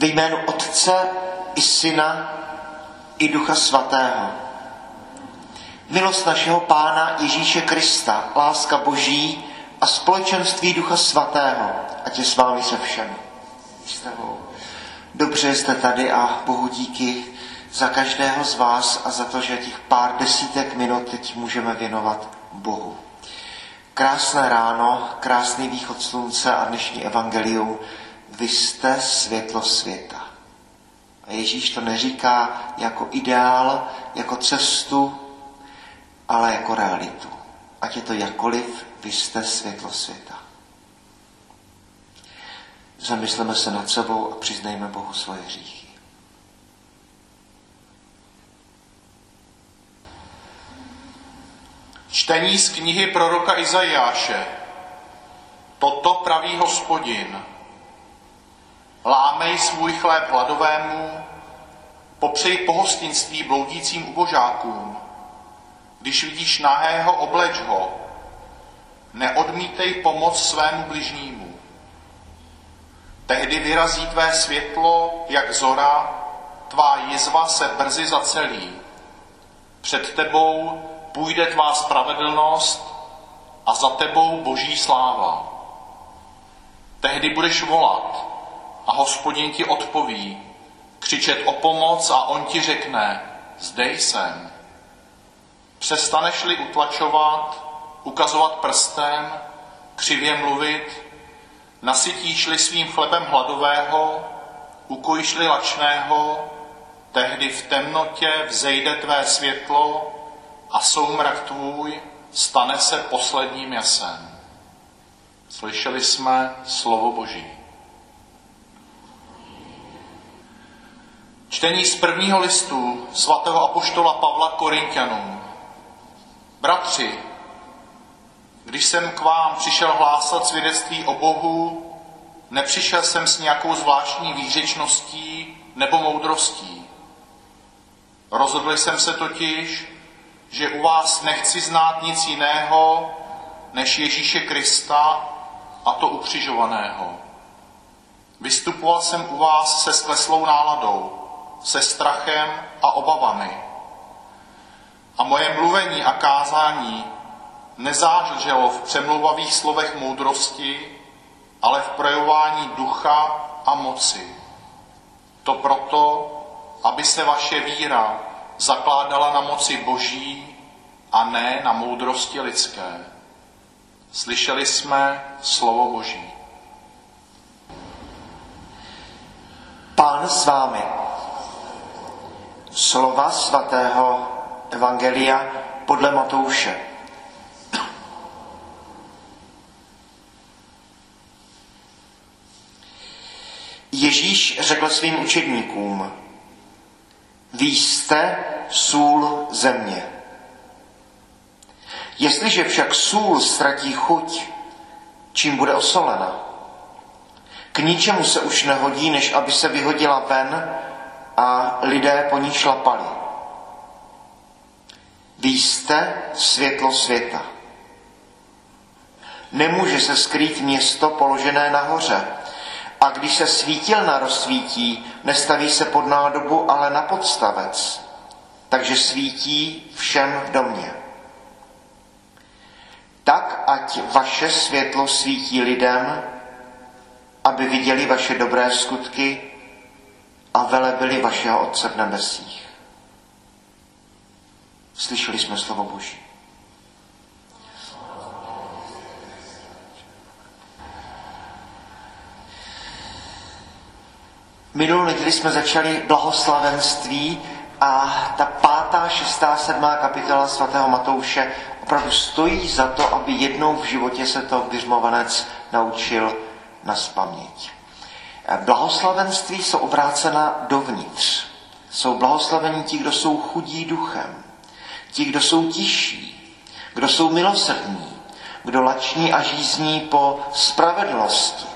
Ve jménu Otce i Syna i Ducha Svatého. Milost našeho Pána Ježíše Krista, láska Boží a společenství Ducha Svatého, ať je s vámi se všemi. Dobře jste tady a Bohu díky za každého z vás a za to, že těch pár desítek minut teď můžeme věnovat Bohu. Krásné ráno, krásný východ slunce a dnešní evangelium. Vy jste světlo světa. A Ježíš to neříká jako ideál, jako cestu, ale jako realitu. Ať je to jakoliv, vy jste světlo světa. Zamysleme se nad sebou a přiznejme Bohu svoje hříchy. Čtení z knihy proroka Izajáše. Toto praví hospodin. Lámej svůj chléb hladovému, popřej pohostinství bloudícím ubožákům. Když vidíš nahého, obleč ho. Neodmítej pomoc svému bližnímu. Tehdy vyrazí tvé světlo, jak zora, tvá jizva se brzy zacelí. Před tebou půjde tvá spravedlnost a za tebou boží sláva. Tehdy budeš volat a hospodin ti odpoví, křičet o pomoc a on ti řekne, zde jsem. Přestaneš-li utlačovat, ukazovat prstem, křivě mluvit, nasytíš-li svým chlebem hladového, ukojíš-li lačného, tehdy v temnotě vzejde tvé světlo a soumrak tvůj stane se posledním jasem. Slyšeli jsme slovo Boží. Čtení z prvního listu svatého apoštola Pavla Korintianům. Bratři, když jsem k vám přišel hlásat svědectví o Bohu, nepřišel jsem s nějakou zvláštní výřečností nebo moudrostí. Rozhodl jsem se totiž, že u vás nechci znát nic jiného než Ježíše Krista a to ukřižovaného. Vystupoval jsem u vás se skleslou náladou, se strachem a obavami. A moje mluvení a kázání nezáželo v přemluvavých slovech moudrosti, ale v projevování ducha a moci. To proto, aby se vaše víra zakládala na moci boží a ne na moudrosti lidské. Slyšeli jsme slovo boží. Pán s vámi. Slova svatého Evangelia podle Matouše. Ježíš řekl svým učedníkům, vy jste sůl země. Jestliže však sůl ztratí chuť, čím bude osolena? K ničemu se už nehodí, než aby se vyhodila ven a lidé po ní šlapali. Vy jste světlo světa. Nemůže se skrýt město položené nahoře. A když se svítilna rozsvítí, nestaví se pod nádobu, ale na podstavec, takže svítí všem v domě. Tak ať vaše světlo svítí lidem, aby viděli vaše dobré skutky a velebili vašeho Otce v nebesích. Slyšeli jsme slovo Boží. Minulou neděli jsme začali blahoslavenství a ta pátá, šestá, sedmá kapitola svatého Matouše opravdu stojí za to, aby jednou v životě se to vyřmovanec naučil na spaměť. Blahoslavenství jsou obrácena dovnitř. Jsou blahoslavení ti, kdo jsou chudí duchem, ti, kdo jsou tiší, kdo jsou milosrdní, kdo lační a žízní po spravedlnosti.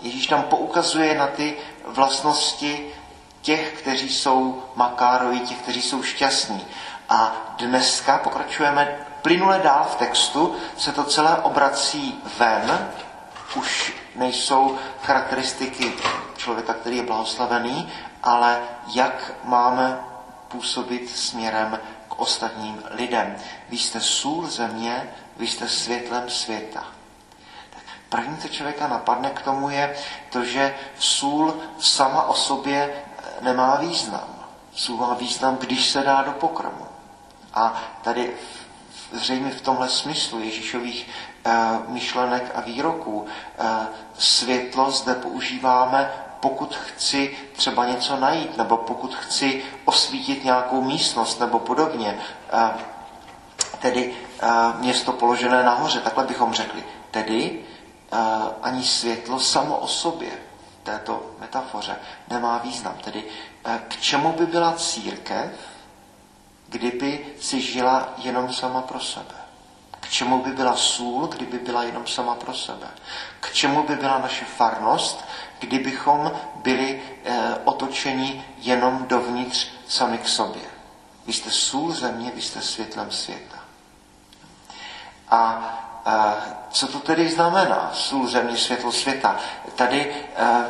Ježíš tam poukazuje na ty vlastnosti těch, kteří jsou makároví, těch, kteří jsou šťastní. A dneska pokračujeme plynule dál v textu, se to celé obrací ven, už nejsou charakteristiky člověka, který je blahoslavený, ale jak máme působit směrem k ostatním lidem. Vy jste sůl země, vy jste světlem světa. První, co člověka napadne k tomu, je to, že sůl sama o sobě nemá význam. Sůl má význam, když se dá do pokrmu. A tady zřejmě v tomhle smyslu Ježíšových myšlenek a výroků e, světlo zde používáme, pokud chci třeba něco najít, nebo pokud chci osvítit nějakou místnost, nebo podobně. E, tedy město položené nahoře, takhle bychom řekli. Tedy ani světlo samo o sobě této metafoře nemá význam. Tedy k čemu by byla církev, kdyby si žila jenom sama pro sebe? Čemu by byla sůl, kdyby byla jenom sama pro sebe? K čemu by byla naše farnost, kdybychom byli e, otočeni jenom dovnitř sami k sobě? Vy jste sůl země, vy jste světlem světa. A co to tedy znamená? Sůl země, světlo světa. Tady eh,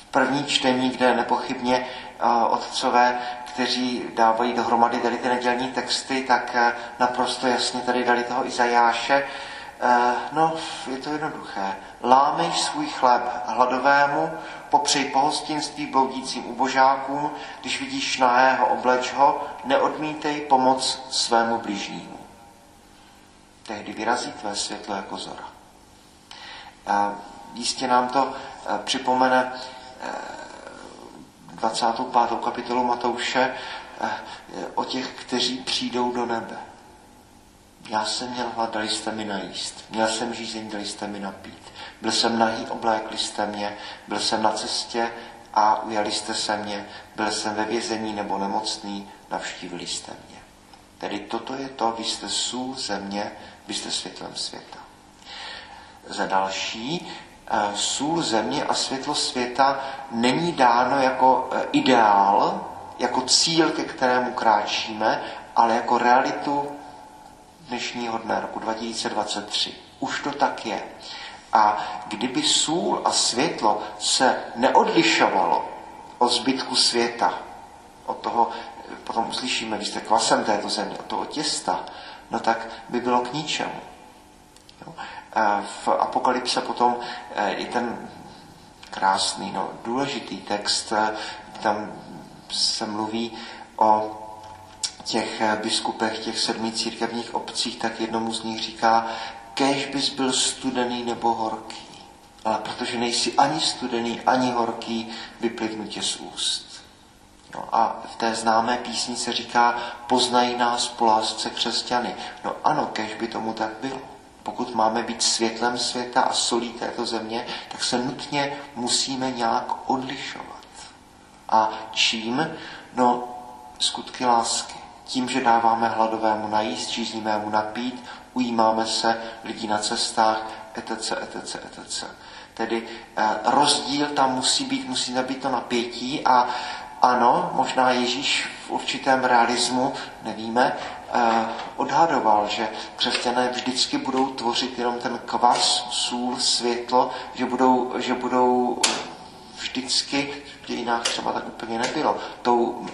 v první čtení, kde nepochybně eh, otcové, kteří dávají dohromady tady ty nedělní texty, tak eh, naprosto jasně tady dali toho Izajáše. No, je to jednoduché. Lámej svůj chléb hladovému, popřej pohostinství bloudícím ubožákům, když vidíš nahého obleč ho, neodmítej pomoc svému blížnímu tehdy vyrazí tvé světlo jako zora. A jistě nám to eh, připomene 25. Eh, kapitolu Matouše eh, o těch, kteří přijdou do nebe. Já jsem měl hlad, dali jste mi najíst. Měl jsem žízeň, dali jste mi napít. Byl jsem nahý, oblékli jste mě. Byl jsem na cestě a ujali jste se mě. Byl jsem ve vězení nebo nemocný, navštívili jste mě. Tedy toto je to, vy jste sůl země, vy jste světlem světa. Za další, sůl země a světlo světa není dáno jako eh, ideál, jako cíl, ke kterému kráčíme, ale jako realitu dnešního dne, roku 2023. Už to tak je. A kdyby sůl a světlo se neodlišovalo od zbytku světa, od toho, potom uslyšíme, vy jste kvasem této země, od toho těsta, no tak by bylo k ničemu. Jo? V Apokalypse potom e, i ten krásný, no, důležitý text, e, tam se mluví o těch biskupech, těch sedmi církevních obcích, tak jednomu z nich říká, kež bys byl studený nebo horký. Ale protože nejsi ani studený, ani horký, vyplivnu tě z úst. No a v té známé písni se říká, poznají nás po lásce křesťany. No ano, kež by tomu tak bylo. Pokud máme být světlem světa a solí této země, tak se nutně musíme nějak odlišovat. A čím? No, skutky lásky. Tím, že dáváme hladovému najíst, žíznivému napít, ujímáme se lidí na cestách, etc., etc., etc. Tedy eh, rozdíl tam musí být, musí být to napětí a ano, možná Ježíš v určitém realismu, nevíme, odhadoval, že křesťané vždycky budou tvořit jenom ten kvas, sůl, světlo, že budou, že budou vždycky, v dějinách třeba tak úplně nebylo, tou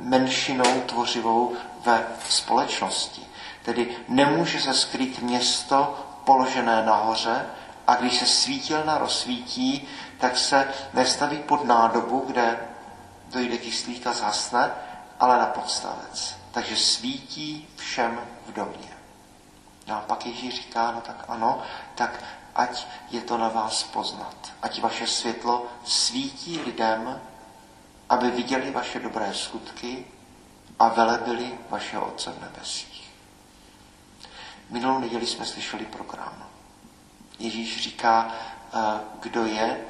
menšinou tvořivou ve společnosti. Tedy nemůže se skrýt město položené nahoře a když se svítilna rozsvítí, tak se nestaví pod nádobu, kde dojde kyslík a zhasne, ale na podstavec. Takže svítí všem v domě. No a pak Ježíš říká, no tak ano, tak ať je to na vás poznat. Ať vaše světlo svítí lidem, aby viděli vaše dobré skutky a velebili vašeho Otce v nebesích. Minulou neděli jsme slyšeli program. Ježíš říká, eh, kdo je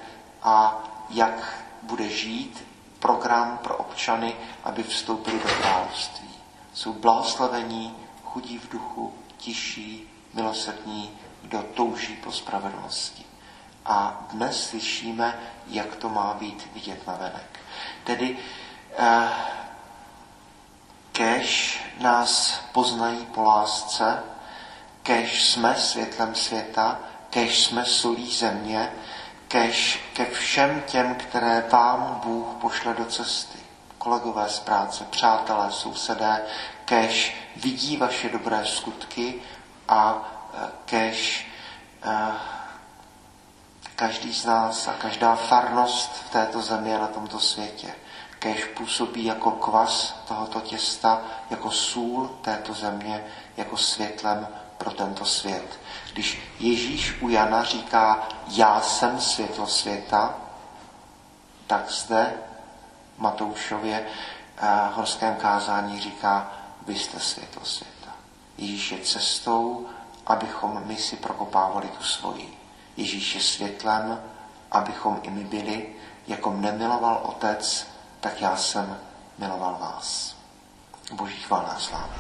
a jak bude žít program pro občany, aby vstoupili do království. Jsou blahoslavení, chudí v duchu, tiší, milosrdní, kdo touží po spravedlnosti. A dnes slyšíme, jak to má být vidět na venek. Tedy eh, kež nás poznají po lásce, kež jsme světlem světa, kež jsme solí země, kež ke všem těm, které vám Bůh pošle do cesty. Kolegové z práce, přátelé, sousedé, kež vidí vaše dobré skutky a e, kež e, každý z nás a každá farnost v této zemi a na tomto světě, kež působí jako kvas tohoto těsta, jako sůl této země, jako světlem pro tento svět. Když Ježíš u Jana říká, já jsem světlo světa, tak zde Matoušově horském kázání říká, vy jste světlo světa. Ježíš je cestou, abychom my si prokopávali tu svoji. Ježíš je světlem, abychom i my byli, jako mne miloval Otec, tak já jsem miloval vás. Boží chvála sláva.